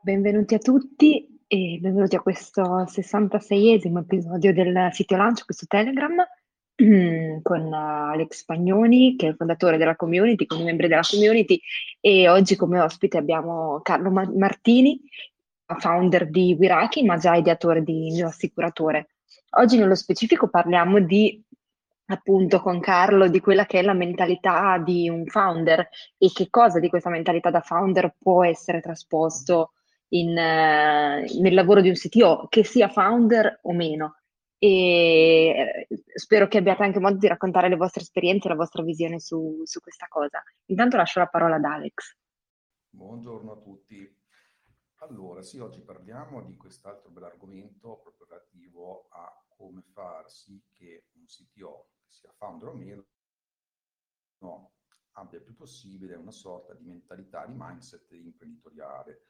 Benvenuti a tutti e benvenuti a questo 66esimo episodio del sito Lancio, questo Telegram. con Alex Spagnoni, che è il fondatore della community, con i membri della community, e oggi come ospite abbiamo Carlo Martini, founder di Wiraki, ma già ideatore di Mio Assicuratore. Oggi nello specifico parliamo di appunto con Carlo di quella che è la mentalità di un founder e che cosa di questa mentalità da founder può essere trasposto in, uh, nel lavoro di un CTO, che sia founder o meno e eh, spero che abbiate anche modo di raccontare le vostre esperienze e la vostra visione su, su questa cosa. Intanto lascio la parola ad Alex. Buongiorno a tutti. Allora, sì, oggi parliamo di quest'altro bell'argomento proprio relativo a come far sì che un CTO, founder o meno, no, abbia il più possibile una sorta di mentalità, di mindset imprenditoriale.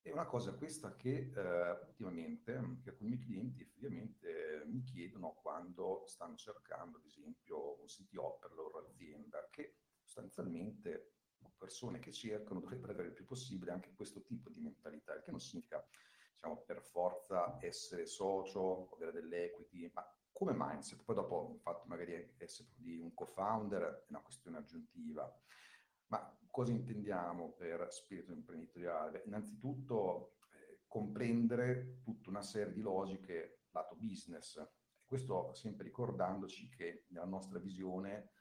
È una cosa questa che eh, ultimamente che alcuni clienti effettivamente mi chiedono quando stanno cercando, ad esempio, un CTO per la loro azienda, che sostanzialmente persone che cercano dovrebbero avere il più possibile anche questo tipo di mentalità, il che non significa diciamo, per forza essere socio, avere delle equity, ma come mindset. Poi dopo il fatto magari essere di un co-founder è una questione aggiuntiva. Ma cosa intendiamo per spirito imprenditoriale? Innanzitutto eh, comprendere tutta una serie di logiche lato business. Questo sempre ricordandoci che nella nostra visione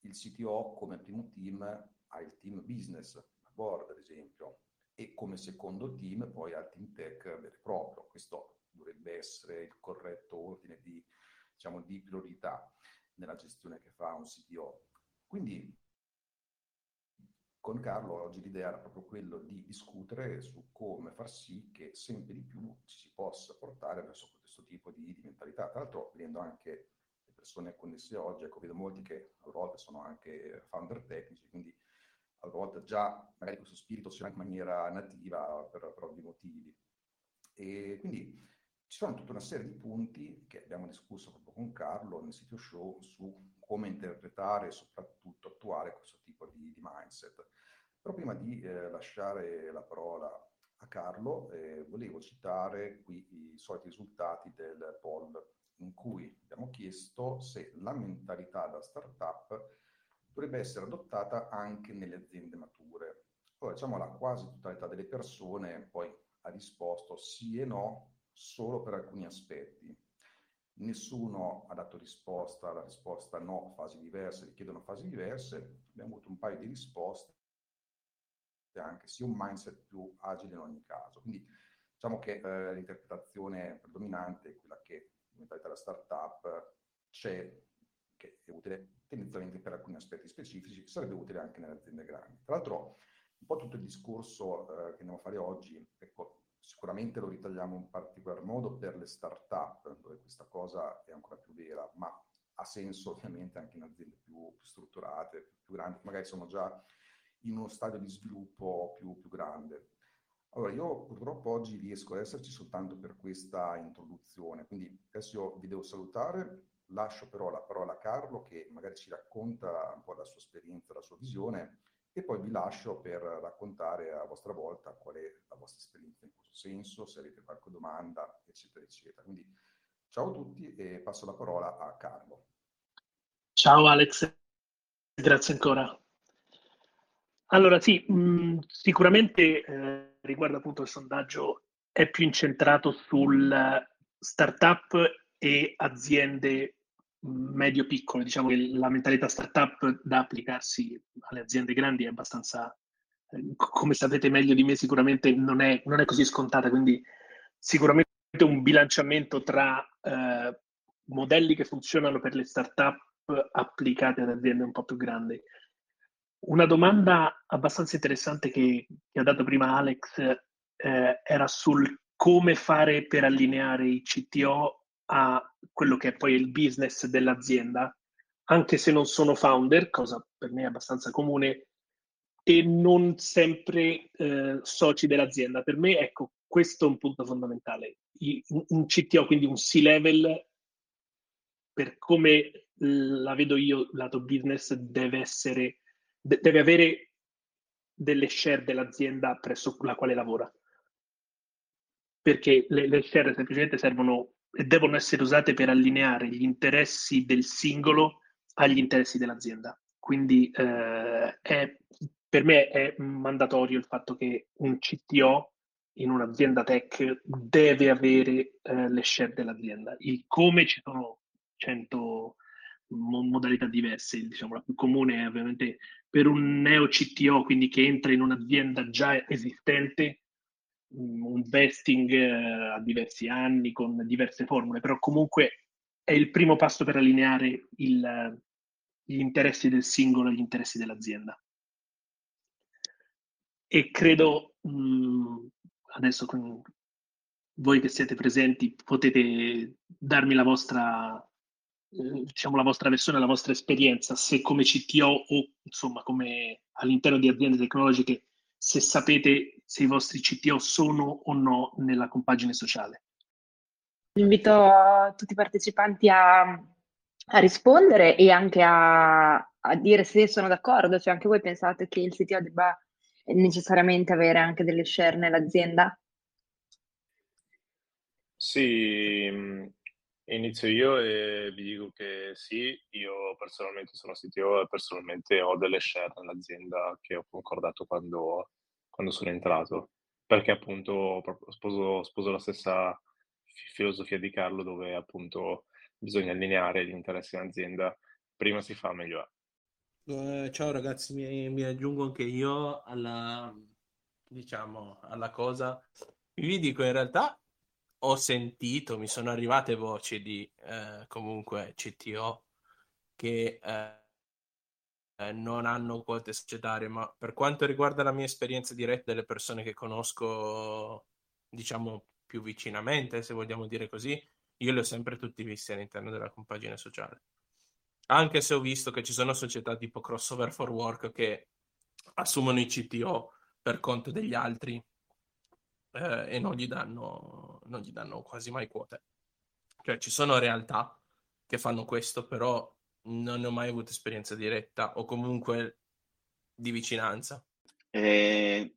il CTO come primo team ha il team business, la board ad esempio, e come secondo team poi ha il team tech vero e proprio. Questo dovrebbe essere il corretto ordine di, diciamo, di priorità nella gestione che fa un CTO. Quindi con Carlo oggi l'idea era proprio quello di discutere su come far sì che sempre di più ci si possa portare verso questo tipo di, di mentalità. Tra l'altro, vedendo anche le persone connesse oggi, ecco, vedo molti che a volte sono anche founder tecnici, quindi a volte già magari questo spirito c'è in maniera nativa per, per ovvi motivi. E quindi ci sono tutta una serie di punti che abbiamo discusso con Carlo nel sito show su come interpretare e soprattutto attuare questo tipo di, di mindset. Però prima di eh, lasciare la parola a Carlo, eh, volevo citare qui i soliti risultati del poll in cui abbiamo chiesto se la mentalità da startup dovrebbe essere adottata anche nelle aziende mature. Poi diciamo la quasi totalità delle persone poi ha risposto sì e no solo per alcuni aspetti. Nessuno ha dato risposta, la risposta no, fasi diverse, richiedono fasi diverse. Abbiamo avuto un paio di risposte anche sia un mindset più agile in ogni caso. Quindi diciamo che eh, l'interpretazione predominante è quella che in mentalità della startup c'è, che è utile tendenzialmente per alcuni aspetti specifici, sarebbe utile anche nelle aziende grandi. Tra l'altro, un po' tutto il discorso eh, che andiamo a fare oggi, ecco, sicuramente lo ritagliamo in particolar modo per le start-up, dove questa cosa è ancora più vera, ma ha senso ovviamente anche in aziende più, più strutturate, più, più grandi, magari sono già in uno stadio di sviluppo più, più grande. Allora, io purtroppo oggi riesco ad esserci soltanto per questa introduzione, quindi adesso io vi devo salutare, lascio però la parola a Carlo che magari ci racconta un po' la sua esperienza, la sua visione e poi vi lascio per raccontare a vostra volta qual è la vostra esperienza in questo senso, se avete qualche domanda, eccetera, eccetera. Quindi ciao a tutti e passo la parola a Carlo. Ciao Alex, grazie ancora. Allora sì, mh, mm, sicuramente eh, riguardo appunto il sondaggio è più incentrato sul startup e aziende medio-piccole. Diciamo che la mentalità startup da applicarsi alle aziende grandi è abbastanza, eh, come sapete meglio di me, sicuramente non è, non è così scontata, quindi sicuramente un bilanciamento tra eh, modelli che funzionano per le startup applicate ad aziende un po' più grandi. Una domanda abbastanza interessante che, che ha dato prima Alex eh, era sul come fare per allineare i CTO a quello che è poi il business dell'azienda, anche se non sono founder, cosa per me è abbastanza comune, e non sempre eh, soci dell'azienda. Per me, ecco, questo è un punto fondamentale. un CTO, quindi un C-level, per come la vedo io, lato business, deve essere, deve avere delle share dell'azienda presso la quale lavora. Perché le, le share semplicemente servono e devono essere usate per allineare gli interessi del singolo agli interessi dell'azienda. Quindi eh, è per me è mandatorio il fatto che un CTO in un'azienda tech deve avere eh, le share dell'azienda. Il come ci sono 100 modalità diverse, diciamo la più comune è ovviamente per un neo CTO, quindi che entra in un'azienda già esistente, un vesting eh, a diversi anni con diverse formule, però comunque è il primo passo per allineare il, gli interessi del singolo agli interessi dell'azienda. E credo mh, mm, adesso con voi che siete presenti potete darmi la vostra eh, diciamo la vostra versione, la vostra esperienza, se come CTO o insomma come all'interno di aziende tecnologiche, se sapete se i vostri CTO sono o no nella compagine sociale. Invito tutti i partecipanti a, a rispondere e anche a, a, dire se sono d'accordo, cioè anche voi pensate che il CTO debba necessariamente avere anche delle share nell'azienda? Sì, inizio io e vi dico che sì, io personalmente sono CTO e personalmente ho delle share nell'azienda che ho concordato quando, quando sono entrato, perché appunto sposo, sposo la stessa filosofia di Carlo dove appunto bisogna allineare gli interessi dell'azienda, prima si fa meglio è. Eh, ciao ragazzi, mi, mi aggiungo anche io alla, diciamo, alla cosa. Vi dico, in realtà ho sentito, mi sono arrivate voci di eh, comunque CTO che eh, eh, non hanno quote societarie, ma per quanto riguarda la mia esperienza diretta delle persone che conosco, diciamo, più vicinamente, se vogliamo dire così, io li ho sempre tutti visti all'interno della compagine sociale. Anche se ho visto che ci sono società tipo Crossover for Work che assumono i CTO per conto degli altri eh, e non gli, danno, non gli danno quasi mai quote. Cioè ci sono realtà che fanno questo, però non ne ho mai avuto esperienza diretta o comunque di vicinanza. Eh,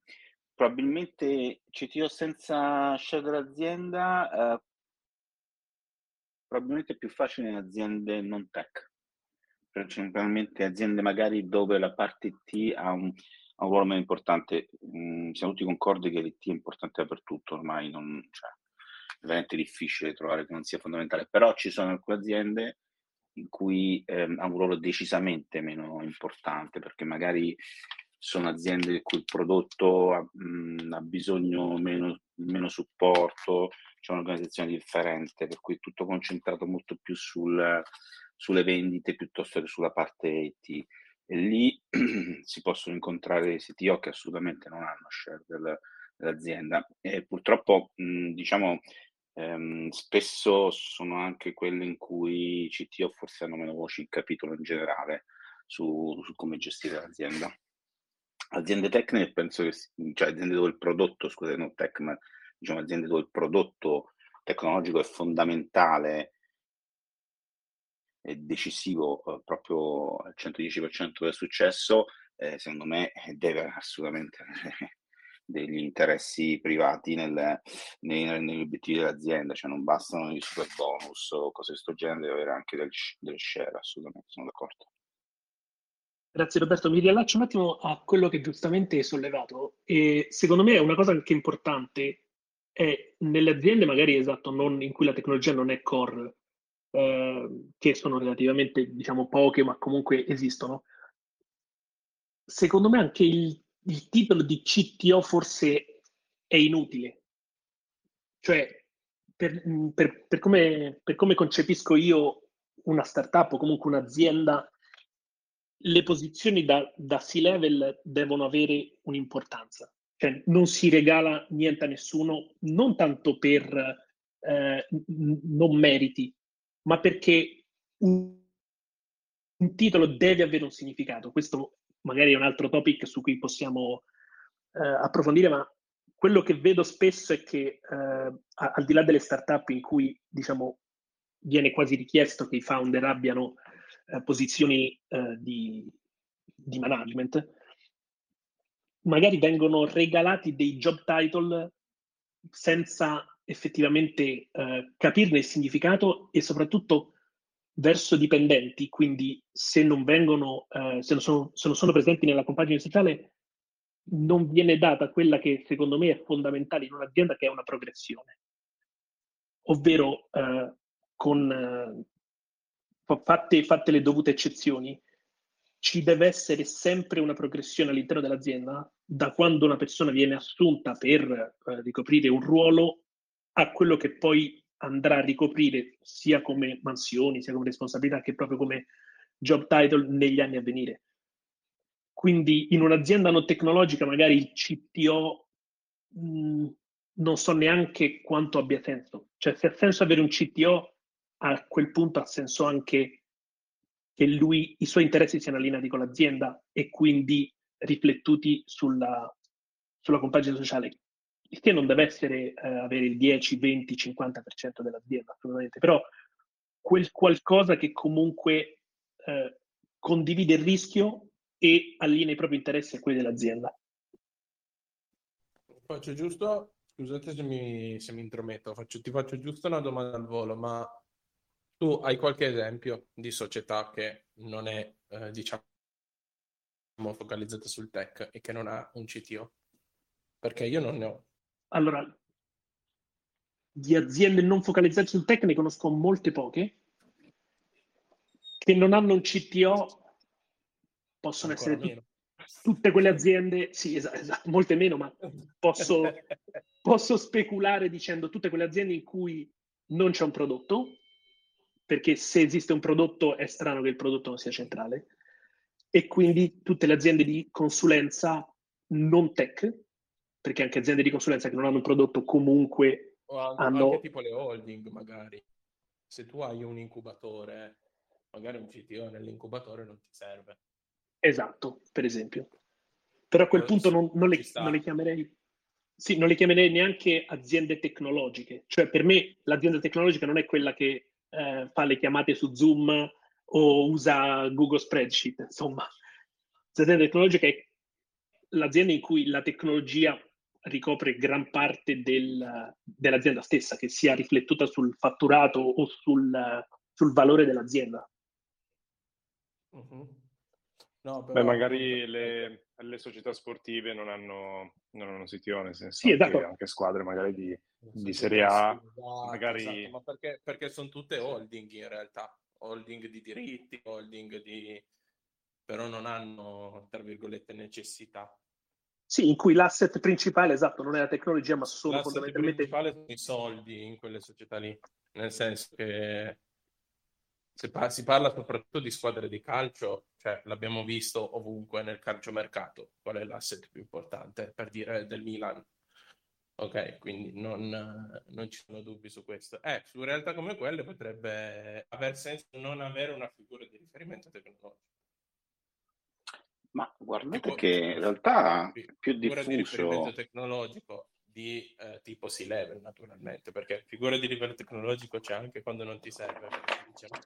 probabilmente CTO senza scegliere l'azienda, eh, probabilmente è più facile in aziende non tech principalmente aziende magari dove la parte T ha un, ha un ruolo meno importante. Mm, siamo tutti concordi che l'IT è importante dappertutto, ormai non, cioè, è veramente difficile trovare che non sia fondamentale, però ci sono alcune aziende in cui ehm, ha un ruolo decisamente meno importante, perché magari sono aziende il cui prodotto ha, mh, mm, ha bisogno meno, meno supporto, c'è un'organizzazione differente, per cui è tutto concentrato molto più sul sulle vendite piuttosto che sulla parte IT. E lì si possono incontrare CTO che assolutamente non hanno share del, dell'azienda. E purtroppo, mh, diciamo, ehm, spesso sono anche quelle in cui i CTO forse hanno meno voci in capitolo in generale su, su come gestire l'azienda. Aziende tecniche penso che, cioè aziende dove il prodotto, scusate, non tech, ma diciamo aziende dove il prodotto tecnologico è fondamentale decisivo eh, proprio al 110% del successo, eh, secondo me eh, deve assolutamente avere degli interessi privati nel, nei, negli obiettivi dell'azienda, cioè non bastano i super bonus o cose di questo genere, deve avere anche del, delle share, assolutamente, sono d'accordo. Grazie Roberto, mi riallaccio un attimo a quello che giustamente hai sollevato e secondo me è una cosa anche importante è nelle aziende magari esatto, non, in cui la tecnologia non è core, Ehm, che sono relativamente, diciamo, poche, ma comunque esistono. Secondo me anche il, il titolo di CTO forse è inutile. Cioè, per, per, per, come, per come concepisco io una startup o comunque un'azienda, le posizioni da, da C-level devono avere un'importanza. Cioè, non si regala niente a nessuno, non tanto per eh, non meriti, ma perché un, un, titolo deve avere un significato. Questo magari è un altro topic su cui possiamo eh, approfondire, ma quello che vedo spesso è che eh, al di là delle startup in cui diciamo viene quasi richiesto che i founder abbiano eh, posizioni eh, di, di, management, magari vengono regalati dei job title senza effettivamente eh, capirne il significato e soprattutto verso dipendenti, quindi se non vengono, eh, se non sono, se non sono presenti nella compagine sociale, non viene data quella che secondo me è fondamentale in un'azienda, che è una progressione. Ovvero, eh, con, eh, fatte, fatte le dovute eccezioni, ci deve essere sempre una progressione all'interno dell'azienda da quando una persona viene assunta per eh, ricoprire un ruolo a quello che poi andrà a ricoprire sia come mansioni, sia come responsabilità, che proprio come job title negli anni a venire. Quindi in un'azienda non tecnologica magari il CTO mh, non so neanche quanto abbia senso. Cioè se ha senso avere un CTO, a quel punto ha senso anche che lui, i suoi interessi siano allineati con l'azienda e quindi riflettuti sulla, sulla compagine sociale. Il che non deve essere eh, avere il 10, 20, 50% dell'azienda, assolutamente, però quel qualcosa che comunque eh, condivide il rischio e allinea i propri interessi a quelli dell'azienda. Faccio giusto, scusate se mi, se mi intrometto, faccio, ti faccio giusto una domanda al volo, ma tu hai qualche esempio di società che non è, eh, diciamo, focalizzata sul tech e che non ha un CTO? Perché io non ne ho. Allora, di aziende non focalizzate sul tech ne conosco molte poche che non hanno un CTO possono Ancora essere meno. tutte quelle aziende, sì, esatto, esatto molte meno, ma posso, posso speculare dicendo tutte quelle aziende in cui non c'è un prodotto, perché se esiste un prodotto è strano che il prodotto non sia centrale, e quindi tutte le aziende di consulenza non tech, perché anche aziende di consulenza che non hanno un prodotto comunque o anche, hanno... anche tipo le holding magari. Se tu hai un incubatore, magari un CTO nell'incubatore non ti serve. Esatto, per esempio. Però a quel Però punto non, non, le, non, le, chiamerei... Sì, non le chiamerei neanche aziende tecnologiche. Cioè, per me l'azienda tecnologica non è quella che eh, fa le chiamate su Zoom o usa Google Spreadsheet, insomma. L'azienda tecnologica è l'azienda in cui la tecnologia ricopre gran parte del, dell'azienda stessa, che sia riflettuta sul fatturato o sul, sul valore dell'azienda. Uh-huh. No, però... Beh, magari le, le, società sportive non hanno, non hanno CTO, nel senso sì, esatto. anche squadre magari di, di Serie A, esatto, magari... Esatto, ma perché, perché sono tutte holding in realtà, holding di diritti, holding di... però non hanno, tra virgolette, necessità. Sì, in cui l'asset principale, esatto, non è la tecnologia, ma sono l'asset fondamentalmente... L'asset principale sono i soldi in quelle società lì, nel senso che si parla soprattutto di squadre di calcio, cioè l'abbiamo visto ovunque nel calciomercato, qual è l'asset più importante per dire del Milan. Ok, quindi non, non ci sono dubbi su questo. Eh, su realtà come quelle potrebbe aver senso non avere una figura di riferimento tecnologico. Ma guardate tipo, che in realtà è più diffuso... di tecnologico di eh, tipo C-level, naturalmente, perché figura di livello tecnologico c'è anche quando non ti serve. Diciamo.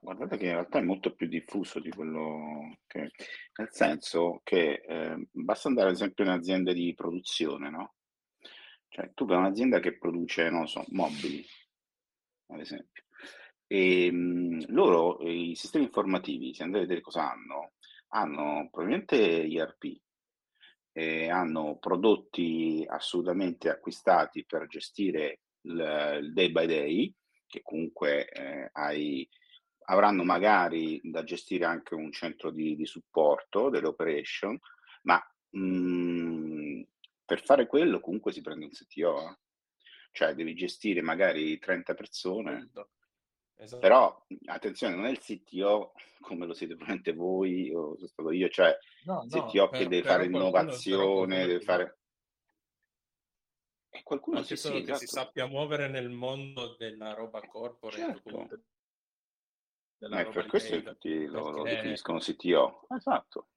Guardate che in realtà è molto più diffuso di quello che... Nel senso che eh, basta andare ad esempio in aziende di produzione, no? Cioè tu per un'azienda che produce, non so, mobili, ad esempio, e mh, loro, i sistemi informativi, se andate a vedere cosa hanno, hanno probabilmente IRP, e hanno prodotti assolutamente acquistati per gestire il, il day by day, che comunque eh, hai avranno magari da gestire anche un centro di, di supporto delle operation, ma mh, mhmm, per fare quello comunque si prende un CTO. Eh. cioè devi gestire magari 30 persone. Esatto. Esatto. Però attenzione, non è il CTO come lo siete probabilmente voi o sono stato io, cioè No, il no, CTO che per- deve fare innovazione, qualcuno deve fare... E qualcuno sì, sì, che si esatto. sappia muovere nel mondo della roba corporate Certo. della Ma è roba per questo infatti lo, lo definiscono CTO. Esatto.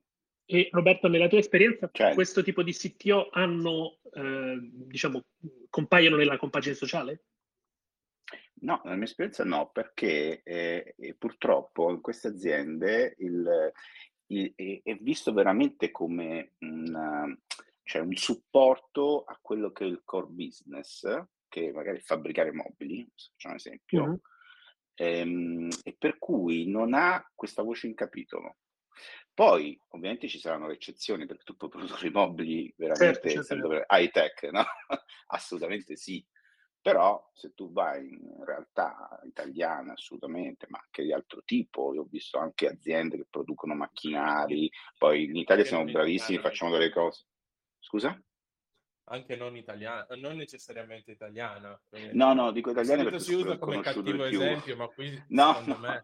E Roberto, nella tua esperienza, Cioè- questo tipo di CTO hanno, eh, diciamo, compaiono nella compagine sociale? No, nella mia esperienza no, perché eh, eh, purtroppo in queste aziende il- il- è, è visto veramente come una- cioè un supporto a quello che è il core business, che magari è fabbricare mobili, facciamo un esempio, Mhm. ehm, e per cui non ha questa voce in capitolo. Poi, ovviamente, ci saranno le eccezioni perché tu puoi produrre mobili veramente certo, essendo certo. high tech, no? Assolutamente sì. Però se tu vai in realtà italiane assolutamente, ma anche di altro tipo, io ho visto anche aziende che producono macchinari, poi in Italia Anche siamo non bravissimi, italiane, facciamo delle cose. Scusa? anche non italiana, non necessariamente italiana. perché No, no, dico italiane Di perché solito si sono usa come conosciuto cattivo più. esempio, ma qui No, secondo no. me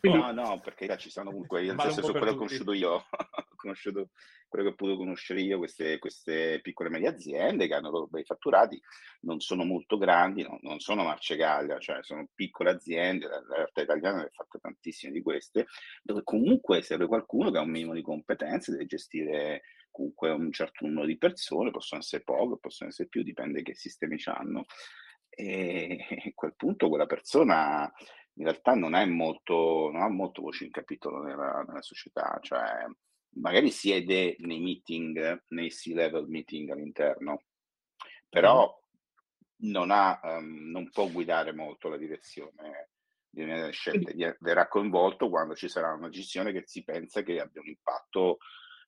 Quindi- No, no, perché ci sono comunque, nel Vale un senso quello che ho conosciuto io, conosciuto quello che ho potuto conoscere io, queste, queste piccole e medie aziende che hanno loro bei fatturati, non sono molto grandi, non, non sono Marcegaglia, cioè sono piccole aziende, la la realtà italiana ne ha fatte tantissime di queste, dove comunque serve qualcuno che ha un minimo di competenze, deve gestire comunque un certo numero di persone, possono essere poche, possono essere più, dipende che sistemi hanno. E a quel punto quella persona in realtà non è molto, non ha molto voce in capitolo nella, nella società, cioè magari siede nei meeting, nei C-level meeting all'interno, però non, ha, ehm, non può guidare molto la direzione delle scelte, verrà coinvolto quando ci sarà una gestione che si pensa che abbia un impatto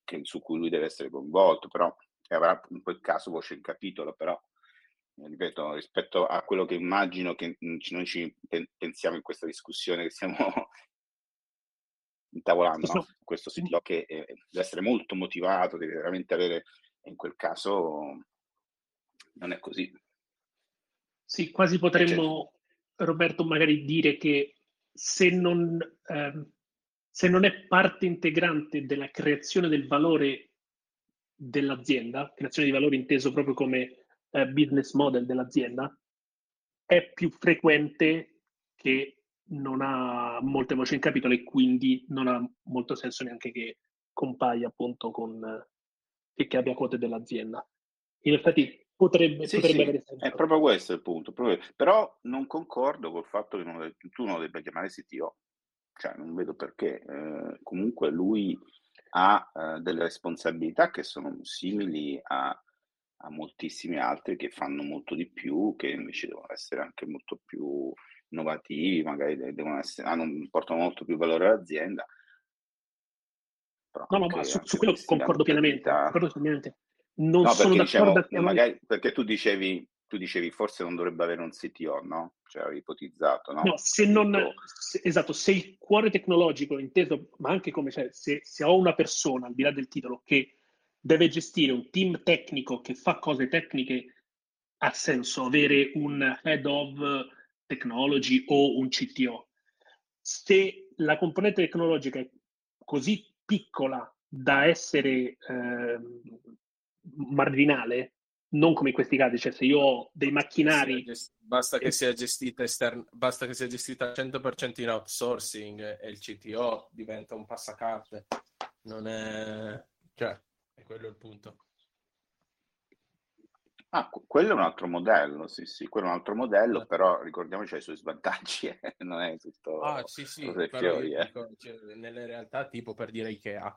che- su cui lui deve essere coinvolto, però avrà in quel caso voce in capitolo, però ripeto, rispetto a quello che immagino che mm, ci- noi ci pen- pensiamo in questa discussione che stiamo intavolando, no? Sì. questo CTO che eh, deve essere molto motivato, deve veramente avere, in quel caso non è così. Sì, quasi potremmo, Roberto, magari dire che se non, ehm, se non è parte integrante della creazione del valore dell'azienda, creazione di valore inteso proprio come eh, business model dell'azienda, è più frequente che non ha molte voci in capitolo e quindi non ha molto senso neanche che compaia appunto con eh, che abbia quote dell'azienda. In effetti potrebbe, Sì, potrebbe sì, avere senso. è proprio questo il punto. proprio- Però non concordo col fatto che non tu non lo debba chiamare CTO, cioè non vedo perché. eh, comunque lui ha eh, delle responsabilità che sono simili a, a moltissimi altri che fanno molto di più, che invece devono essere anche molto più innovativi, magari de- devono essere, hanno, portano molto più valore all'azienda. Però No, no, ma su, su quello concordo pienamente. concordo pienamente. Non No, sono perché d'accordo dicevo, magari perché tu dicevi, tu dicevi forse non dovrebbe avere un CTO, no? Cioè avevi ipotizzato, no? No, se non, se- esatto, se il cuore tecnologico, inteso, ma anche come, cioè, se, se ho una persona, al di là del titolo, che deve gestire un team tecnico che fa cose tecniche, ha senso avere un head of technology o un CTO. Se la componente tecnologica è così piccola da essere ehm, marginale, non come in questi casi, cioè se io ho dei macchinari Basta che sia gestita esterna, basta che sia gestita al 100% in outsourcing e il CTO diventa un passacarte. Non è... cioè, è quello il punto. Ah, que- quello è un altro modello, sì, sì, quello è un altro modello, Eh. però ricordiamoci i suoi svantaggi, eh, non è tutto Ah, sì, sì, e fiori, io eh. dico, cioè, nelle realtà tipo per dire Ikea.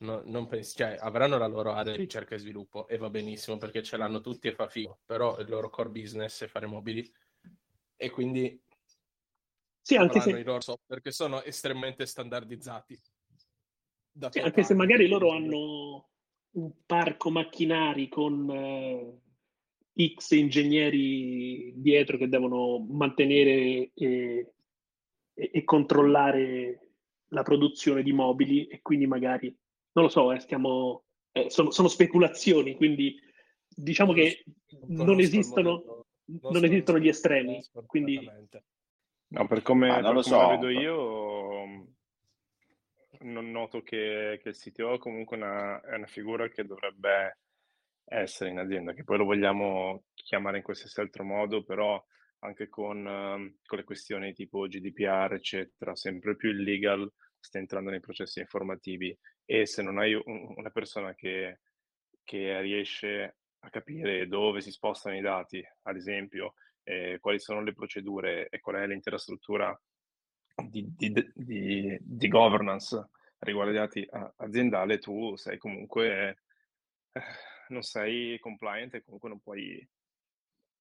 No- non pensi, cioè, avranno la loro area di ricerca e sviluppo e va benissimo perché ce l'hanno tutti e fa figo, però il loro core business è fare mobili e quindi Sì, anche se, i loro software che sono estremamente standardizzati. Da sì, anche se magari loro hanno un parco macchinari con eh, X ingegneri dietro che devono mantenere e, e- e controllare la produzione di mobili e quindi magari, non lo so, eh, stiamo, eh, sono, sono, speculazioni, quindi diciamo che non esistono, non esistono gli estremi. Quindi... No, per come, ah, per come so. vedo io, non noto che, che il CTO comunque una, è una figura che dovrebbe essere in azienda, che poi lo vogliamo chiamare in qualsiasi altro modo, però anche con, uh, con le questioni tipo GDPR, eccetera, sempre più il legal sta entrando nei processi informativi. E se non hai un, una persona che, che, riesce a capire dove si spostano i dati, ad esempio, eh, quali sono le procedure e qual è l'intera struttura di, di, di, governance riguardo ai dati aziendali, tu sei comunque... Eh, non sei compliant e comunque non puoi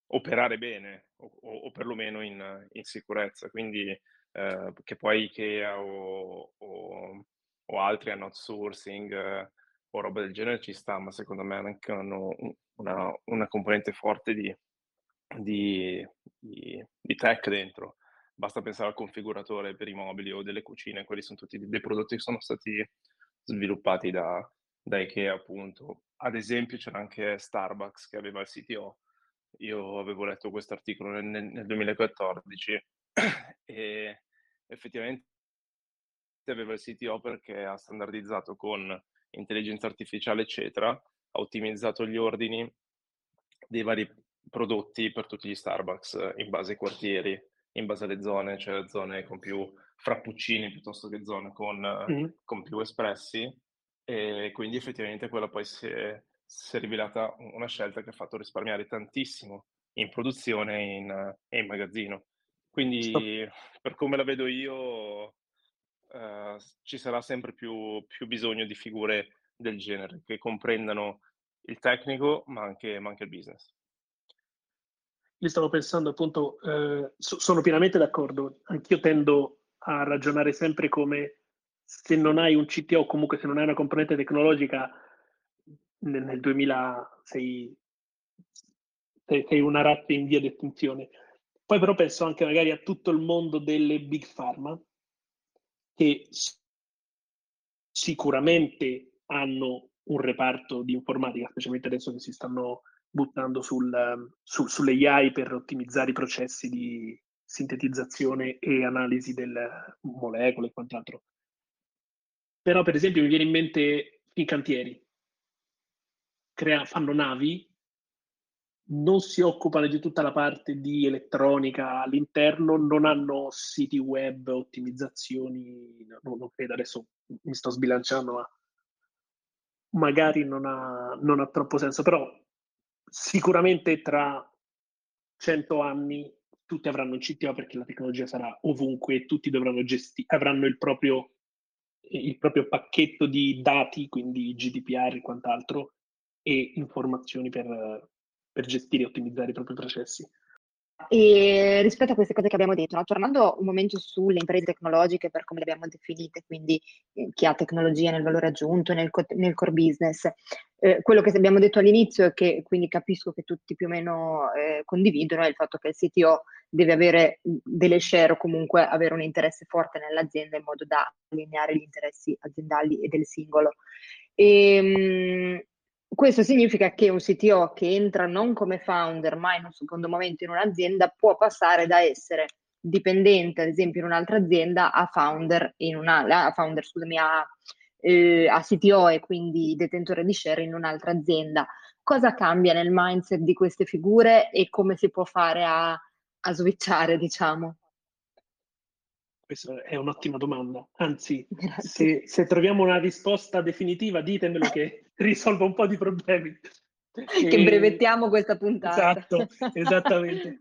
operare bene o, o perlomeno in, in, sicurezza. Quindi eh, che poi IKEA o, o, o, altri hanno outsourcing eh, o roba del genere ci sta, ma secondo me anche hanno una, una componente forte di, di, di, tech dentro. Basta pensare al configuratore per i mobili o delle cucine, quelli sono tutti dei prodotti che sono stati sviluppati da, da IKEA appunto. Ad esempio c'era anche Starbucks che aveva il CTO. Io avevo letto questo articolo nel, nel 2014 e effettivamente aveva il CTO perché ha standardizzato con intelligenza artificiale, eccetera, ha ottimizzato gli ordini dei vari prodotti per tutti gli Starbucks in base ai quartieri, in base alle zone, cioè zone con più frappuccini piuttosto che zone con, mm. con più espressi e quindi effettivamente quella poi si è, si è, rivelata una scelta che ha fatto risparmiare tantissimo in produzione e in, in magazzino. Quindi Stop. per come la vedo io uh, ci sarà sempre più, più, bisogno di figure del genere che comprendano il tecnico ma anche, ma anche il business. Io stavo pensando appunto, eh, sono pienamente d'accordo, anch'io tendo a ragionare sempre come se non hai un CTO comunque se non hai una componente tecnologica nel, nel 2000 sei, sei, una razza in via di estinzione. Poi però penso anche magari a tutto il mondo delle big pharma che sicuramente hanno un reparto di informatica, specialmente adesso che si stanno buttando sul, su, sulle AI per ottimizzare i processi di sintetizzazione e analisi delle molecole e quant'altro. Però, per esempio, mi viene in mente i cantieri. Crea, fanno navi, non si occupano di tutta la parte di elettronica all'interno, non hanno siti web, ottimizzazioni, no, non credo, adesso mi sto sbilanciando, ma magari non ha, non ha troppo senso, però sicuramente tra cento anni tutti avranno un CTO perché la tecnologia sarà ovunque e tutti dovranno gestire, avranno il proprio il proprio pacchetto di dati, quindi GDPR e quant'altro, e informazioni per, per gestire e ottimizzare i propri processi. E rispetto a queste cose che abbiamo detto, no? tornando un momento sulle imprese tecnologiche per come le abbiamo definite, quindi eh, chi ha tecnologia nel valore aggiunto, nel, nel core business, eh, quello che abbiamo detto all'inizio e che quindi capisco che tutti più o meno eh, condividono è il fatto che il CTO deve avere delle share o comunque avere un interesse forte nell'azienda in modo da allineare gli interessi aziendali e del singolo. E, ehm, questo significa che un CTO che entra non come founder, ma in un secondo momento in un'azienda, può passare da essere dipendente, ad esempio, in un'altra azienda a founder, in una, a, founder scusami, a, eh, a CTO e quindi detentore di share in un'altra azienda. Cosa cambia nel mindset di queste figure e come si può fare a, a switchare, diciamo? Questa è un'ottima domanda. Anzi, se, se, troviamo una risposta definitiva, ditemelo che risolva un po' di problemi. Che e... brevettiamo questa puntata. Esatto, esattamente.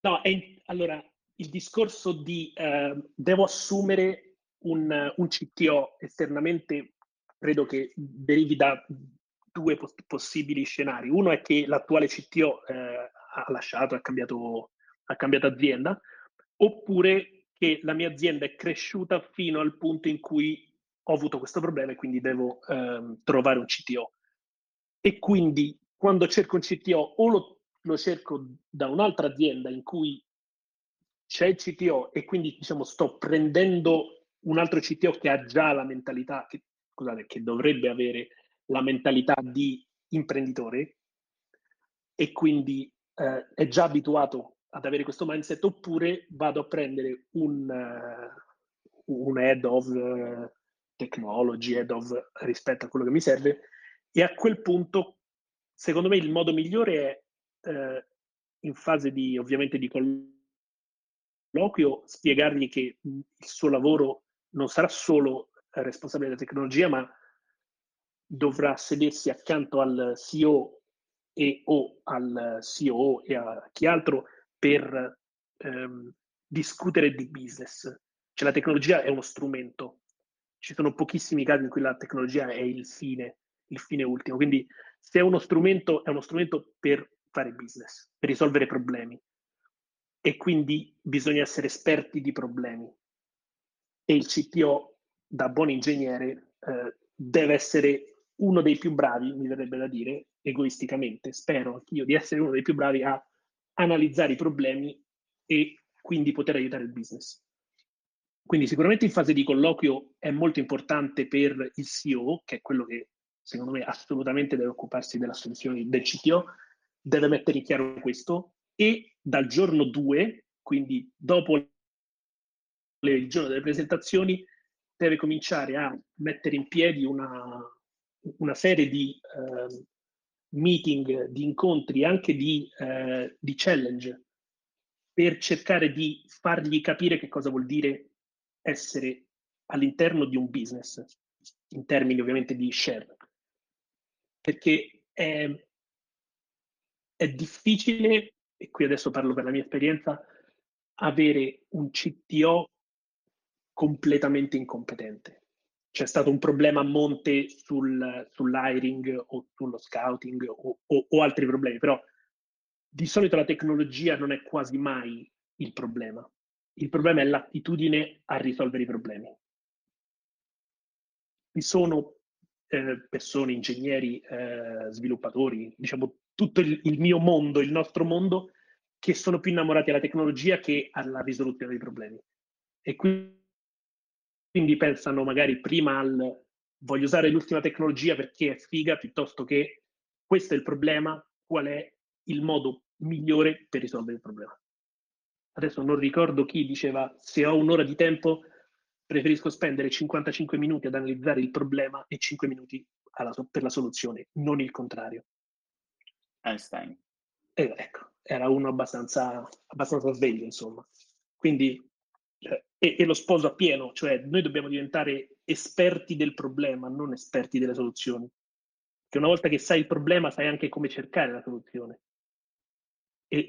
No, è, allora, il discorso di eh, devo assumere un, un, CTO esternamente credo che derivi da due poss- possibili scenari. Uno è che l'attuale CTO eh, ha lasciato, ha cambiato, ha cambiato azienda, oppure che la mia azienda è cresciuta fino al punto in cui ho avuto questo problema e quindi devo ehm, trovare un CTO. E quindi quando cerco un CTO o lo, lo cerco da un'altra azienda in cui c'è il CTO e quindi diciamo sto prendendo un altro CTO che ha già la mentalità, che, scusate, che dovrebbe avere la mentalità di imprenditore e quindi eh, è già abituato ad avere questo mindset oppure vado a prendere un, uh, un head of uh, technology, head of rispetto a quello che mi serve e a quel punto secondo me il modo migliore è uh, in fase di ovviamente di colloquio spiegargli che il suo lavoro non sarà solo responsabile della tecnologia ma dovrà sedersi accanto al CEO e o al CEO e a chi altro per ehm, discutere di business. Cioè la tecnologia è uno strumento. Ci sono pochissimi casi in cui la tecnologia è il fine, il fine ultimo. Quindi se è uno strumento, è uno strumento per fare business, per risolvere problemi. E quindi bisogna essere esperti di problemi. E il CTO, da buon ingegnere, eh, deve essere uno dei più bravi, mi verrebbe da dire, egoisticamente, spero anch'io di essere uno dei più bravi a analizzare i problemi e quindi poter aiutare il business. Quindi sicuramente in fase di colloquio è molto importante per il CEO, che è quello che secondo me assolutamente deve occuparsi della soluzione del CTO, deve mettere in chiaro questo. E dal giorno 2, quindi dopo il giorno delle presentazioni, deve cominciare a mettere in piedi una, una serie di eh, meeting, di incontri, anche di, eh, di challenge, per cercare di fargli capire che cosa vuol dire essere all'interno di un business, in termini ovviamente di share. Perché è, è difficile, e qui adesso parlo per la mia esperienza, avere un CTO completamente incompetente c'è stato un problema a monte sul, sull'hiring o sullo scouting o, o, o, altri problemi, però di solito la tecnologia non è quasi mai il problema. Il problema è l'attitudine a risolvere i problemi. Ci sono eh, persone, ingegneri, eh, sviluppatori, diciamo tutto il, il mio mondo, il nostro mondo, che sono più innamorati della tecnologia che alla risoluzione dei problemi. E quindi pensano magari prima al voglio usare l'ultima tecnologia perché è figa, piuttosto che questo è il problema, qual è il modo migliore per risolvere il problema. Adesso non ricordo chi diceva se ho un'ora di tempo preferisco spendere 55 minuti ad analizzare il problema e 5 minuti alla, per la soluzione, non il contrario. Einstein. Eh, ecco, era uno abbastanza, abbastanza sveglio, insomma. Quindi e, e, lo sposo appieno, cioè noi dobbiamo diventare esperti del problema, non esperti delle soluzioni. Che una volta che sai il problema sai anche come cercare la soluzione.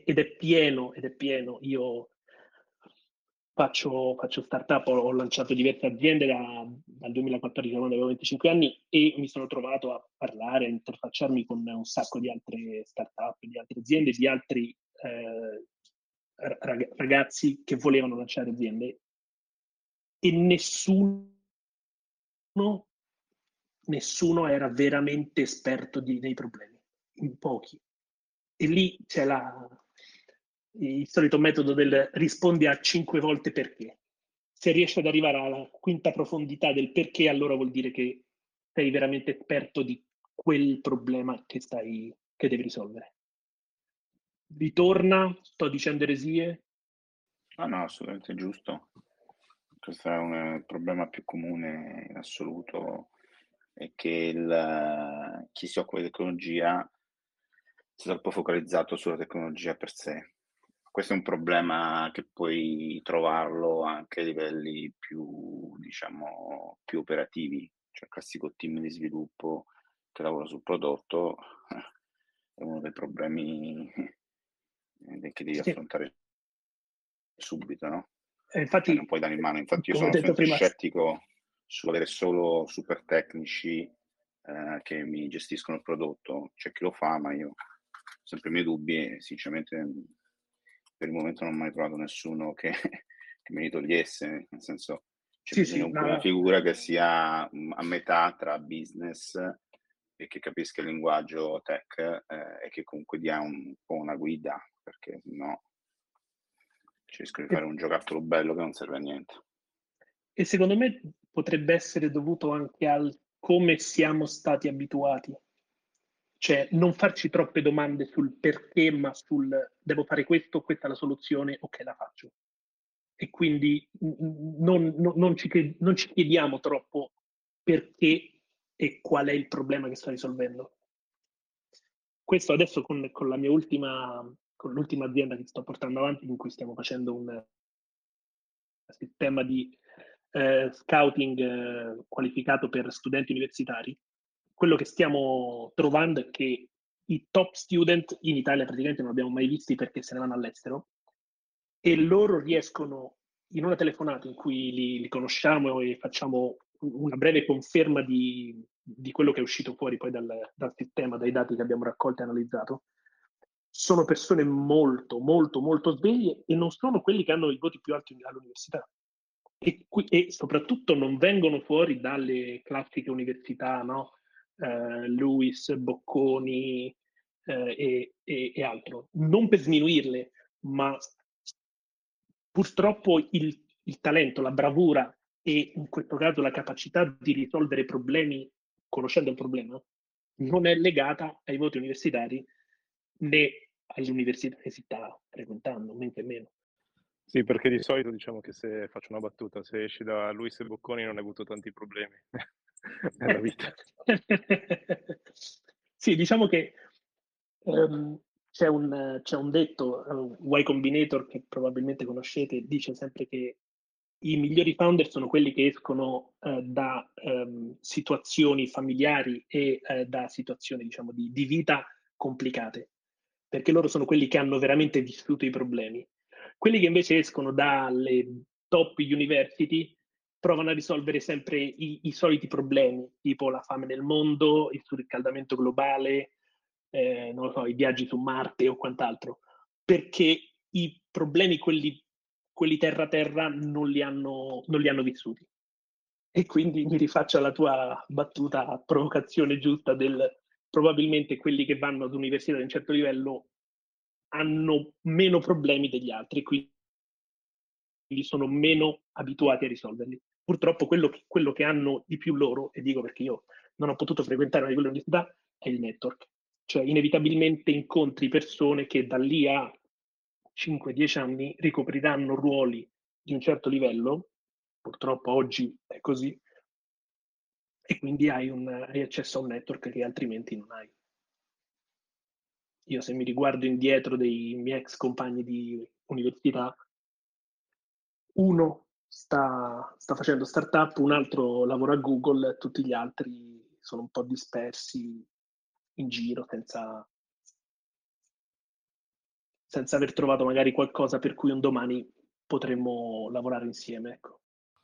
Ed è pieno, ed è pieno. Io faccio, faccio startup, ho, ho lanciato diverse aziende da, dal 2014 quando avevo 25 anni e mi sono trovato a parlare, a interfacciarmi con un sacco di altre startup, di altre aziende, di altri eh, ragazzi che volevano lanciare aziende e nessuno, nessuno era veramente esperto di, dei problemi, in pochi. E lì c'è la, il solito metodo del rispondi a cinque volte perché. Se riesci ad arrivare alla quinta profondità del perché, allora vuol dire che sei veramente esperto di quel problema che, stai, che devi risolvere ritorna, sto dicendo eresie? No, no, assolutamente giusto. Questo è un problema più comune in assoluto, è che il, chi si occupa di tecnologia sia troppo focalizzato sulla tecnologia per sé. Questo è un problema che puoi trovarlo anche a livelli più, diciamo, più operativi, cioè il classico team di sviluppo che lavora sul prodotto è uno dei problemi eh, che devi sì. affrontare subito, no? Eh, infatti, cioè, non puoi dare in mano. Infatti, io sono sempre scettico su avere solo super tecnici eh, che mi gestiscono il prodotto. C'è chi lo fa, ma io sempre i miei dubbi e sinceramente per il momento non ho mai trovato nessuno che, che me li togliesse. Nel senso, c'è sì, bisogno sì, una figura che sia mm, a metà tra business e che capisca il linguaggio tech eh, e che comunque dia un po' una guida perché no ci rischio di fare un giocattolo bello che non serve a niente. E secondo me potrebbe essere dovuto anche al come siamo stati abituati. Cioè, non farci troppe domande sul perché, ma sul devo fare questo, questa è la soluzione, ok, la faccio. E quindi non, non, non, ci, non ci chiediamo troppo perché e qual è il problema che sto risolvendo. Questo adesso con, con la mia ultima, con l'ultima azienda che sto portando avanti, in cui stiamo facendo un sistema di eh, scouting eh, qualificato per studenti universitari, quello che stiamo trovando è che i top student in Italia praticamente non abbiamo mai visti perché se ne vanno all'estero e loro riescono in una telefonata in cui li, li conosciamo e facciamo una breve conferma di, di, quello che è uscito fuori poi dal, dal sistema, dai dati che abbiamo raccolto e analizzato, sono persone molto, molto, molto sveglie e non sono quelli che hanno i voti più alti all'università e, e, soprattutto non vengono fuori dalle classiche università, no? Eh, Lewis, Bocconi eh, e, e, e, altro. Non per sminuirle, ma purtroppo il, il talento, la bravura e in questo caso la capacità di risolvere problemi conoscendo il problema non è legata ai voti universitari né all'università che si sta frequentando, men che meno. Sì, perché di solito diciamo che se faccio una battuta, se esci da Luis e Bocconi non hai avuto tanti problemi nella vita. sì, diciamo che um, c'è, un, c'è, un, detto, uh, Y Combinator, che probabilmente conoscete, dice sempre che i migliori founder sono quelli che escono uh, da um, situazioni familiari e uh, da situazioni, diciamo, di, di vita complicate, perché loro sono quelli che hanno veramente vissuto i problemi quelli che invece escono dalle top university provano a risolvere sempre i, i soliti problemi, tipo la fame nel mondo, il surriscaldamento globale, eh, non so, i viaggi su Marte o quant'altro, perché i problemi, quelli, quelli terra-terra, non li, hanno, non li hanno vissuti. E quindi mi rifaccio alla tua battuta, provocazione giusta del probabilmente quelli che vanno ad università di un certo livello hanno meno problemi degli altri, quindi sono meno abituati a risolverli. Purtroppo quello che, quello che hanno di più loro, e dico perché io non ho potuto frequentare una di quelle università, è il network. Cioè inevitabilmente incontri persone che da lì a 5-10 anni ricopriranno ruoli di un certo livello, purtroppo oggi è così, e quindi hai, un, hai accesso a un network che altrimenti non hai. Io se mi riguardo indietro dei miei ex compagni di università, uno sta, sta facendo startup, un altro lavora a Google, tutti gli altri sono un po' dispersi in giro senza, senza aver trovato magari qualcosa per cui un domani potremmo lavorare insieme. Ecco.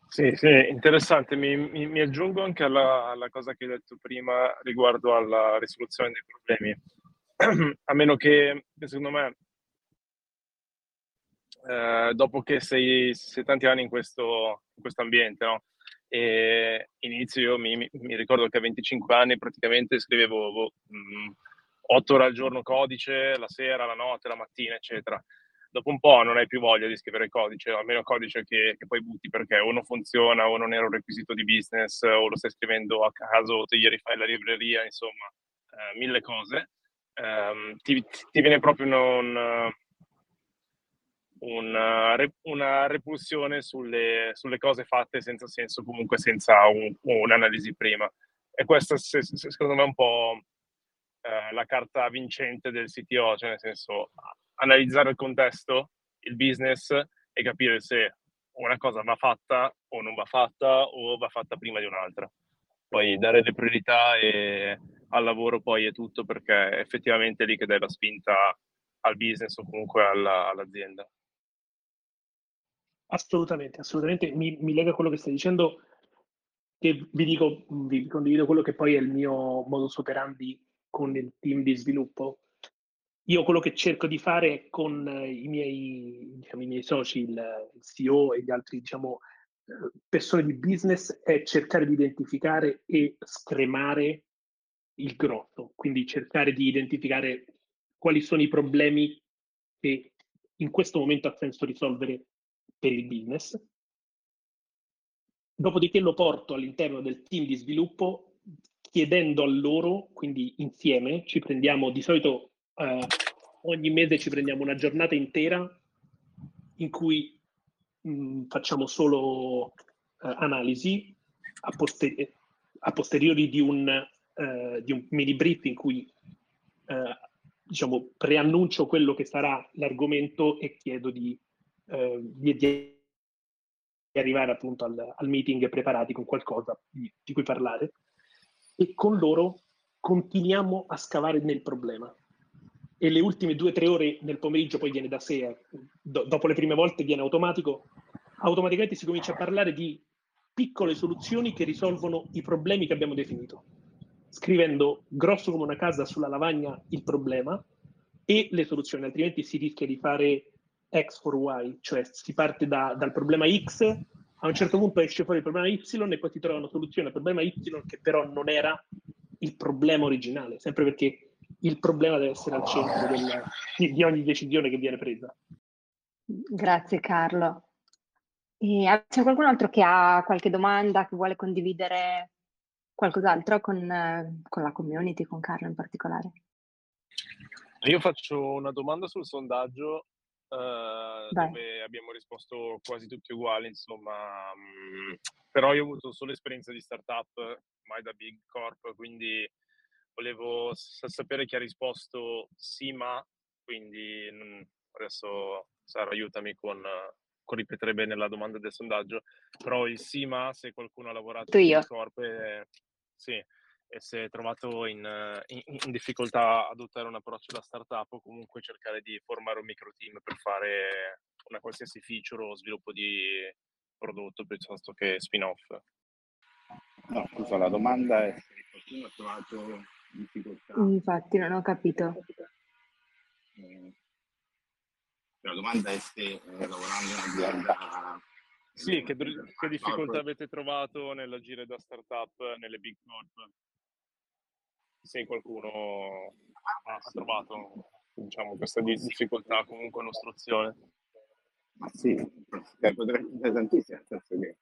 Sì, sì, interessante. Mi, mi, mi aggiungo anche alla, alla, cosa che hai detto prima riguardo alla risoluzione dei problemi. a meno che, secondo me, eh, dopo che sei, sei, tanti anni in questo, ambiente, no? E inizio io mi, mi, ricordo che a 25 anni praticamente scrivevo boh, 8 ore al giorno codice, la sera, la notte, la mattina, eccetera. Dopo un po' non hai più voglia di scrivere codice, almeno codice che, che poi butti perché o non funziona o non era un requisito di business o lo stai scrivendo a caso o te ieri fai la libreria, insomma, eh, mille cose ehm, ti, ti, viene proprio un, una, una, repulsione sulle, sulle, cose fatte senza senso, comunque senza un, un'analisi prima. E questa secondo me è un po' eh, la carta vincente del CTO, cioè nel senso analizzare il contesto, il business e capire se una cosa va fatta o non va fatta o va fatta prima di un'altra. Poi dare le priorità e al lavoro poi è tutto perché è effettivamente lì che dai la spinta al business o comunque alla, all'azienda. Assolutamente, assolutamente. Mi, mi, lega a quello che stai dicendo, che vi dico, vi condivido quello che poi è il mio modus operandi con il team di sviluppo. Io quello che cerco di fare con i miei, diciamo, i miei soci, il, CEO e gli altri diciamo, persone di business è cercare di identificare e scremare il grosso, quindi cercare di identificare quali sono i problemi che in questo momento ha senso risolvere per il business. Dopodiché lo porto all'interno del team di sviluppo chiedendo a loro, quindi insieme, ci prendiamo di solito eh, ogni mese ci prendiamo una giornata intera in cui mh, mm, facciamo solo eh, analisi a, poster- a, posteriori di un, eh, di un, mini brief in cui eh, diciamo, preannuncio quello che sarà l'argomento e chiedo di, eh, di, di arrivare appunto al, al, meeting preparati con qualcosa di, di cui parlare. E con loro continuiamo a scavare nel problema. E le ultime due o tre ore nel pomeriggio poi viene da sé, eh, do, dopo le prime volte viene automatico, automaticamente si comincia a parlare di piccole soluzioni che risolvono i problemi che abbiamo definito, scrivendo grosso come una casa sulla lavagna il problema e le soluzioni, altrimenti si rischia di fare X for Y, cioè si parte da, dal problema X, a un certo punto esce fuori il problema Y e poi si trova una soluzione al problema Y che però non era il problema originale, sempre perché il problema deve essere al centro del, di, di, ogni decisione che viene presa. Grazie Carlo. E c'è qualcun altro che ha qualche domanda, che vuole condividere qualcos'altro con, con la community, con Carlo in particolare? Io faccio una domanda sul sondaggio Uh, dove abbiamo risposto quasi tutti uguali, insomma, mh, mm, però io ho avuto solo esperienza di startup, mai da big corp, quindi volevo sapere chi ha risposto sì, ma quindi mh, adesso Sara aiutami con, con, ripetere bene la domanda del sondaggio, però il sì, ma se qualcuno ha lavorato in big corp, eh, sì, e se è trovato in, in, in, difficoltà ad adottare un approccio da startup o comunque cercare di formare un micro team per fare una qualsiasi feature o sviluppo di prodotto piuttosto che spin-off. No, scusa, la domanda è se qualcuno ha trovato difficoltà. Infatti non ho capito. Eh, la domanda è se eh, lavorando in un'azienda... Sì, che, che difficoltà avete trovato nell'agire da startup nelle big corp? Se qualcuno ha, ha trovato diciamo, questa difficoltà comunque un'ostruzione. Ma sì, cioè, potrebbe essere tantissimo, nel senso che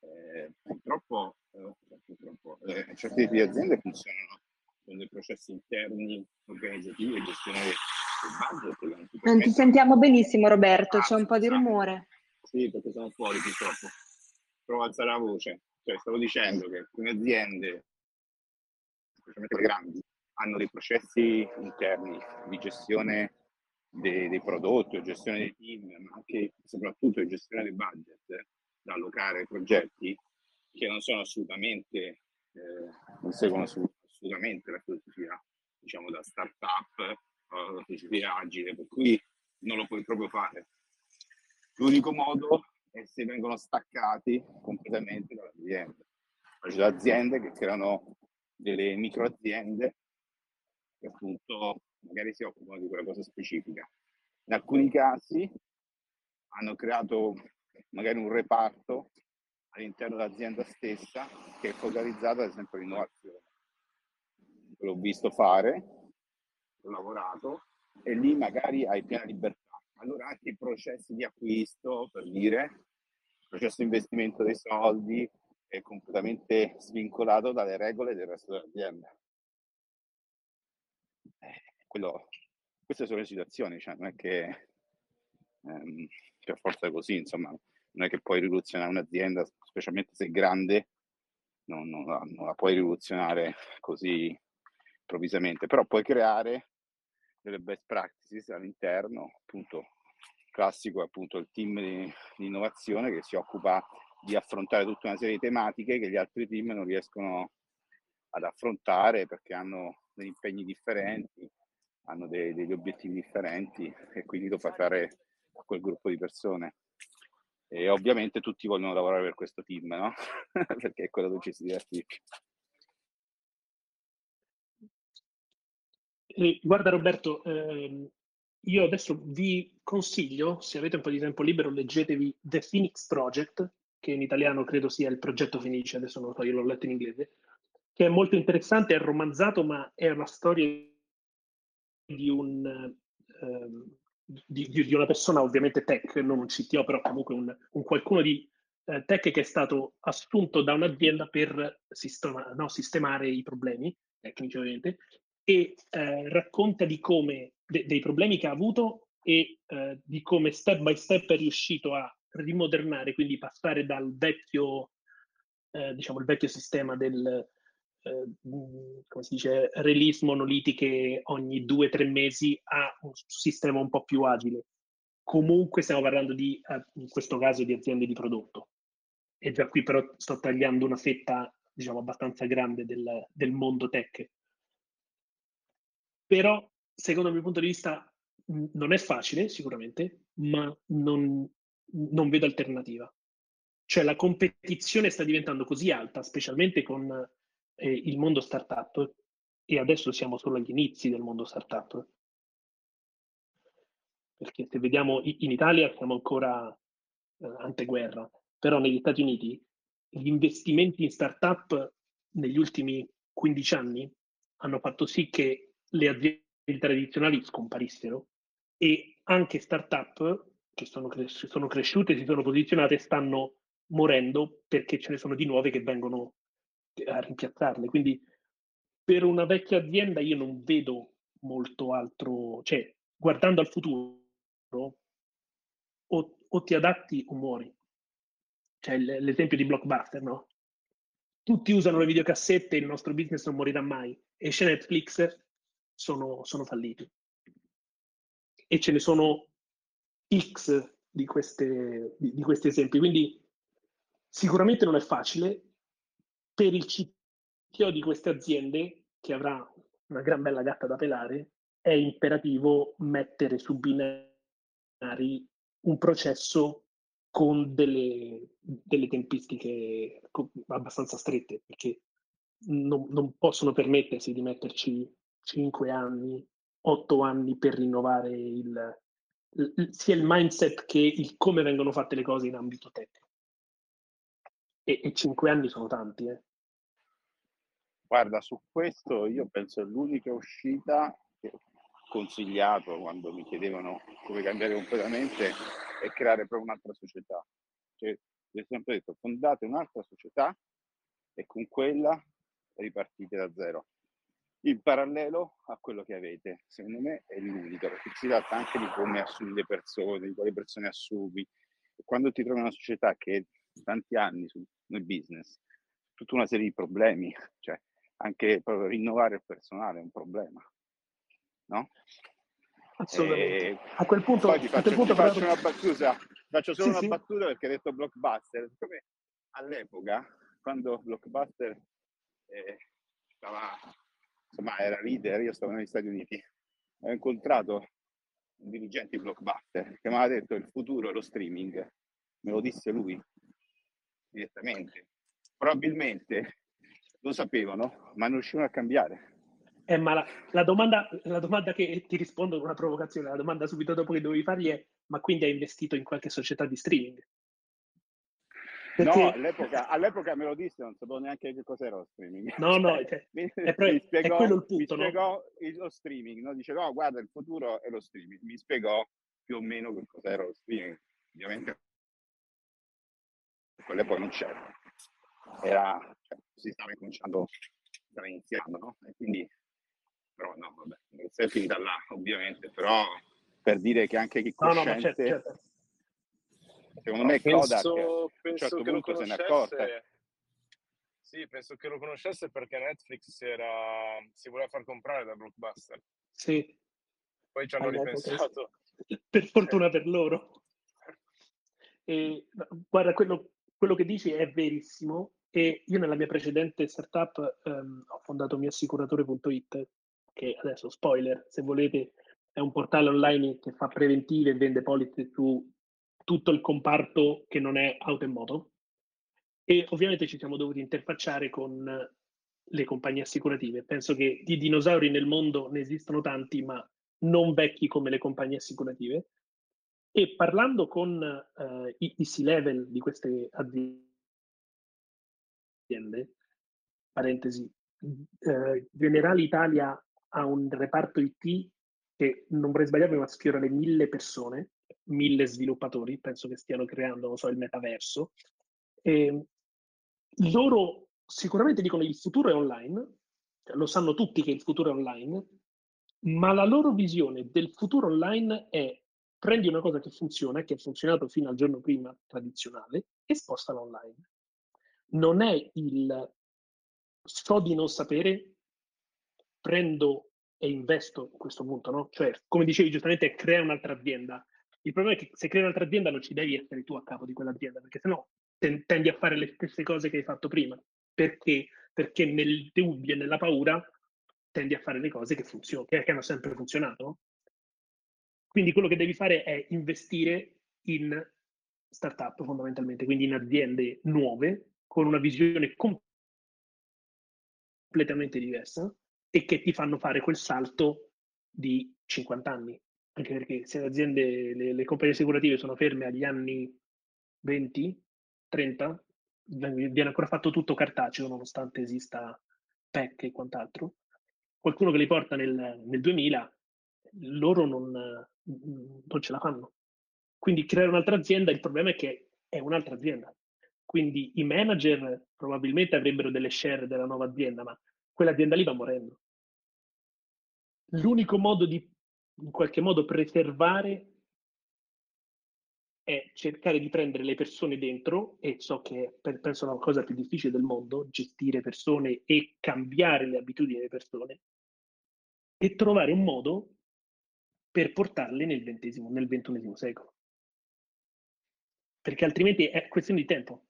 eh, purtroppo, eh, purtroppo eh, certi tipi di aziende funzionano con dei processi interni organizzativi e gestionali del budget. Non ti sentiamo benissimo Roberto, ah, c'è un po' di rumore. Sì, perché sono fuori purtroppo. Provo a alzare la voce. Cioè, stavo dicendo che alcune aziende specialmente le grandi, hanno dei processi interni di gestione dei, dei prodotti o gestione dei team, ma anche soprattutto di gestione dei budget da allocare ai progetti che non sono assolutamente, eh, non seguono assolutamente la filosofia, diciamo, da startup o la filosofia agile, per cui non lo puoi proprio fare. L'unico modo è se vengono staccati completamente dall'azienda. C'è aziende che creano delle micro aziende che appunto magari si occupano di quella cosa specifica. In alcuni casi hanno creato magari un reparto all'interno dell'azienda stessa che è focalizzato ad esempio all'innovazione. L'ho visto fare, ho lavorato e lì magari hai piena libertà. Allora anche i processi di acquisto, per dire, il processo di investimento dei soldi, è completamente svincolato dalle regole del resto dell'azienda. Eh, quello, queste sono le situazioni, cioè non è che ehm, per forza così, insomma, non è che puoi rivoluzionare un'azienda, specialmente se è grande, non, non, la, non la puoi rivoluzionare così improvvisamente, però puoi creare delle best practices all'interno, appunto, classico appunto il team di, di innovazione che si occupa di affrontare tutta una serie di tematiche che gli altri team non riescono ad affrontare perché hanno degli impegni differenti, hanno dei, degli obiettivi differenti e quindi lo fai fare a quel gruppo di persone. E ovviamente tutti vogliono lavorare per questo team, no? perché è quello dove ci si diverte di più. Guarda Roberto, ehm, io adesso vi consiglio, se avete un po' di tempo libero, leggetevi The Phoenix Project, che in italiano credo sia il progetto Fenice, adesso non lo so, io l'ho letto in inglese, che è molto interessante, è romanzato, ma è una storia di, un, ehm, di, di, una persona, ovviamente tech, non un CTO, però comunque un, un qualcuno di eh, tech che è stato assunto da un'azienda per sistema, no, sistemare i problemi, tecnici ovviamente, e eh, racconta di come, de, dei problemi che ha avuto e eh, di come step by step è riuscito a rimodernare, quindi passare dal vecchio, eh, diciamo, il vecchio sistema del, eh, come si dice, release monolitiche ogni due o tre mesi a un sistema un po' più agile. Comunque stiamo parlando di, eh, in questo caso, di aziende di prodotto. E già qui però sto tagliando una fetta, diciamo, abbastanza grande del, del mondo tech. Però, secondo il mio punto di vista, non è facile, sicuramente, ma non, non vedo alternativa. Cioè la competizione sta diventando così alta, specialmente con eh, il mondo startup, e adesso siamo solo agli inizi del mondo startup. Perché se vediamo in Italia siamo ancora eh, anteguerra, però negli Stati Uniti gli investimenti in startup negli ultimi 15 anni hanno fatto sì che le aziende tradizionali scomparissero e anche startup che sono, cres- sono cresciute, si sono posizionate, stanno morendo perché ce ne sono di nuove che vengono a rimpiazzarle. Quindi per una vecchia azienda io non vedo molto altro, cioè guardando al futuro o, o ti adatti o muori. Cioè l'esempio di Blockbuster, no? Tutti usano le videocassette, il nostro business non morirà mai. Esce Netflix, sono, sono falliti. E ce ne sono X di, queste, di, di questi esempi. Quindi sicuramente non è facile per il CTO di queste aziende, che avrà una gran bella gatta da pelare, è imperativo mettere su binari un processo con delle, delle tempistiche abbastanza strette, perché non, non, possono permettersi di metterci 5 anni, 8 anni per rinnovare il, sia il mindset che il come vengono fatte le cose in ambito tecnico. E, e cinque anni sono tanti, eh. Guarda, su questo io penso che l'unica uscita che ho consigliato quando mi chiedevano come cambiare completamente è creare proprio un'altra società. Cioè, ho sempre detto, fondate un'altra società e con quella ripartite da zero in parallelo a quello che avete. Secondo me è l'unico, perché si tratta anche di come assumi le persone, di quali persone assumi. E quando ti trovi in una società che è tanti anni su, nel business, tutta una serie di problemi, cioè anche proprio rinnovare il personale è un problema, no? Assolutamente. E a quel punto, poi ti faccio, ti punto faccio una battuta, faccio solo sì, una sì. battuta perché hai detto blockbuster. Come all'epoca, quando blockbuster eh, stava insomma era leader, io stavo negli Stati Uniti, ho incontrato un dirigente di Blockbuster che mi aveva detto il futuro è lo streaming, me lo disse lui direttamente. Probabilmente lo sapevano, ma non riuscivano a cambiare. Eh, ma la, la, domanda, la domanda che ti rispondo con una provocazione, la domanda subito dopo che dovevi fargli è ma quindi hai investito in qualche società di streaming? Perché... No, all'epoca, all'epoca, me lo disse, non sapevo neanche che cos'era lo streaming. No, no, cioè, mi, è, pre- mi spiegò, è quello il punto, mi spiegò no? il, lo streaming, no? dice no, guarda, il futuro è lo streaming. Mi spiegò più o meno che cos'era lo streaming. Ovviamente quell'epoca non c'era. Era, cioè, si stava incominciando, stava iniziando, no? E quindi, però no, vabbè, non è finita là, ovviamente, però per dire che anche chi No, cosciente... no, ma certo, certo. Secondo me penso, Kodak a un penso certo che lo punto se ne accorta. Sì, penso che lo conoscesse perché Netflix si, era, si voleva far comprare da Blockbuster. Sì, Poi ci hanno all'epoca, ripensato. per fortuna per loro. E, guarda, quello, quello che dici è verissimo e io nella mia precedente startup ehm, ho fondato miassicuratore.it che adesso, spoiler, se volete, è un portale online che fa preventive e vende polizze su tutto il comparto che non è auto e moto e ovviamente ci siamo dovuti interfacciare con le compagnie assicurative. Penso che di dinosauri nel mondo ne esistono tanti, ma non vecchi come le compagnie assicurative. E parlando con eh, i, C-level di queste aziende, parentesi, eh, Generali Italia ha un reparto IT che non vorrei sbagliarmi, ma sfiora le mille persone, mille sviluppatori, penso che stiano creando, so, il metaverso. E loro sicuramente dicono il futuro è online, cioè, lo sanno tutti che il futuro è online, ma la loro visione del futuro online è prendi una cosa che funziona, che ha funzionato fino al giorno prima tradizionale, e spostala online. Non è il so di non sapere, prendo e investo in questo punto, no? Cioè, come dicevi giustamente, crea un'altra azienda. Il problema è che se crei un'altra azienda non ci devi essere tu a capo di quell'azienda, perché sennò tendi a fare le stesse cose che hai fatto prima. Perché? Perché nel dubbio e nella paura tendi a fare le cose che funzionano, che, hanno sempre funzionato. Quindi quello che devi fare è investire in startup fondamentalmente, quindi in aziende nuove con una visione completamente diversa e che ti fanno fare quel salto di 50 anni. Anche perché se le aziende, le, le compagnie assicurative sono ferme agli anni 20, 30, viene ancora fatto tutto cartaceo nonostante esista PEC e quant'altro. Qualcuno che li porta nel, nel 2000, loro non, non ce la fanno. Quindi creare un'altra azienda, il problema è che è un'altra azienda. Quindi i manager probabilmente avrebbero delle share della nuova azienda, ma quell'azienda lì va morendo. L'unico modo di in qualche modo preservare è cercare di prendere le persone dentro, e so che è, penso la cosa più difficile del mondo, gestire persone e cambiare le abitudini delle persone, e trovare un modo per portarle nel XX, nel XXI secolo. Perché altrimenti è questione di tempo.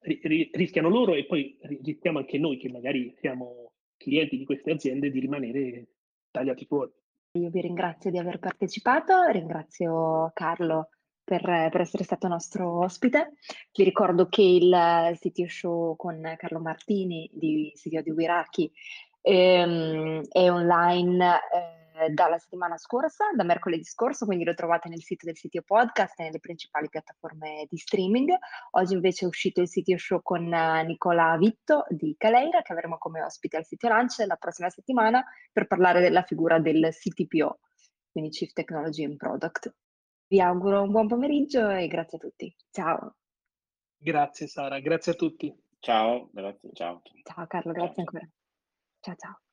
rischiano loro e poi rischiamo anche noi, che magari siamo clienti di queste aziende, di rimanere tagliati fuori. Io vi ringrazio di aver partecipato, ringrazio Carlo per, per, essere stato nostro ospite. Vi ricordo che il sito show con Carlo Martini di Sitio di Wiraki ehm, è online eh, dalla settimana scorsa, da mercoledì scorso, quindi lo trovate nel sito del sito podcast e nelle principali piattaforme di streaming. Oggi invece è uscito il sito show con uh, Nicola Vitto di Caleira, che avremo come ospite al sito Lunch la prossima settimana per parlare della figura del CTPO, quindi Chief Technology and Product. Vi auguro un buon pomeriggio e grazie a tutti. Ciao. Grazie Sara, grazie a tutti. Ciao, grazie, ciao. Ciao Carlo, grazie ciao. ancora. Ciao ciao.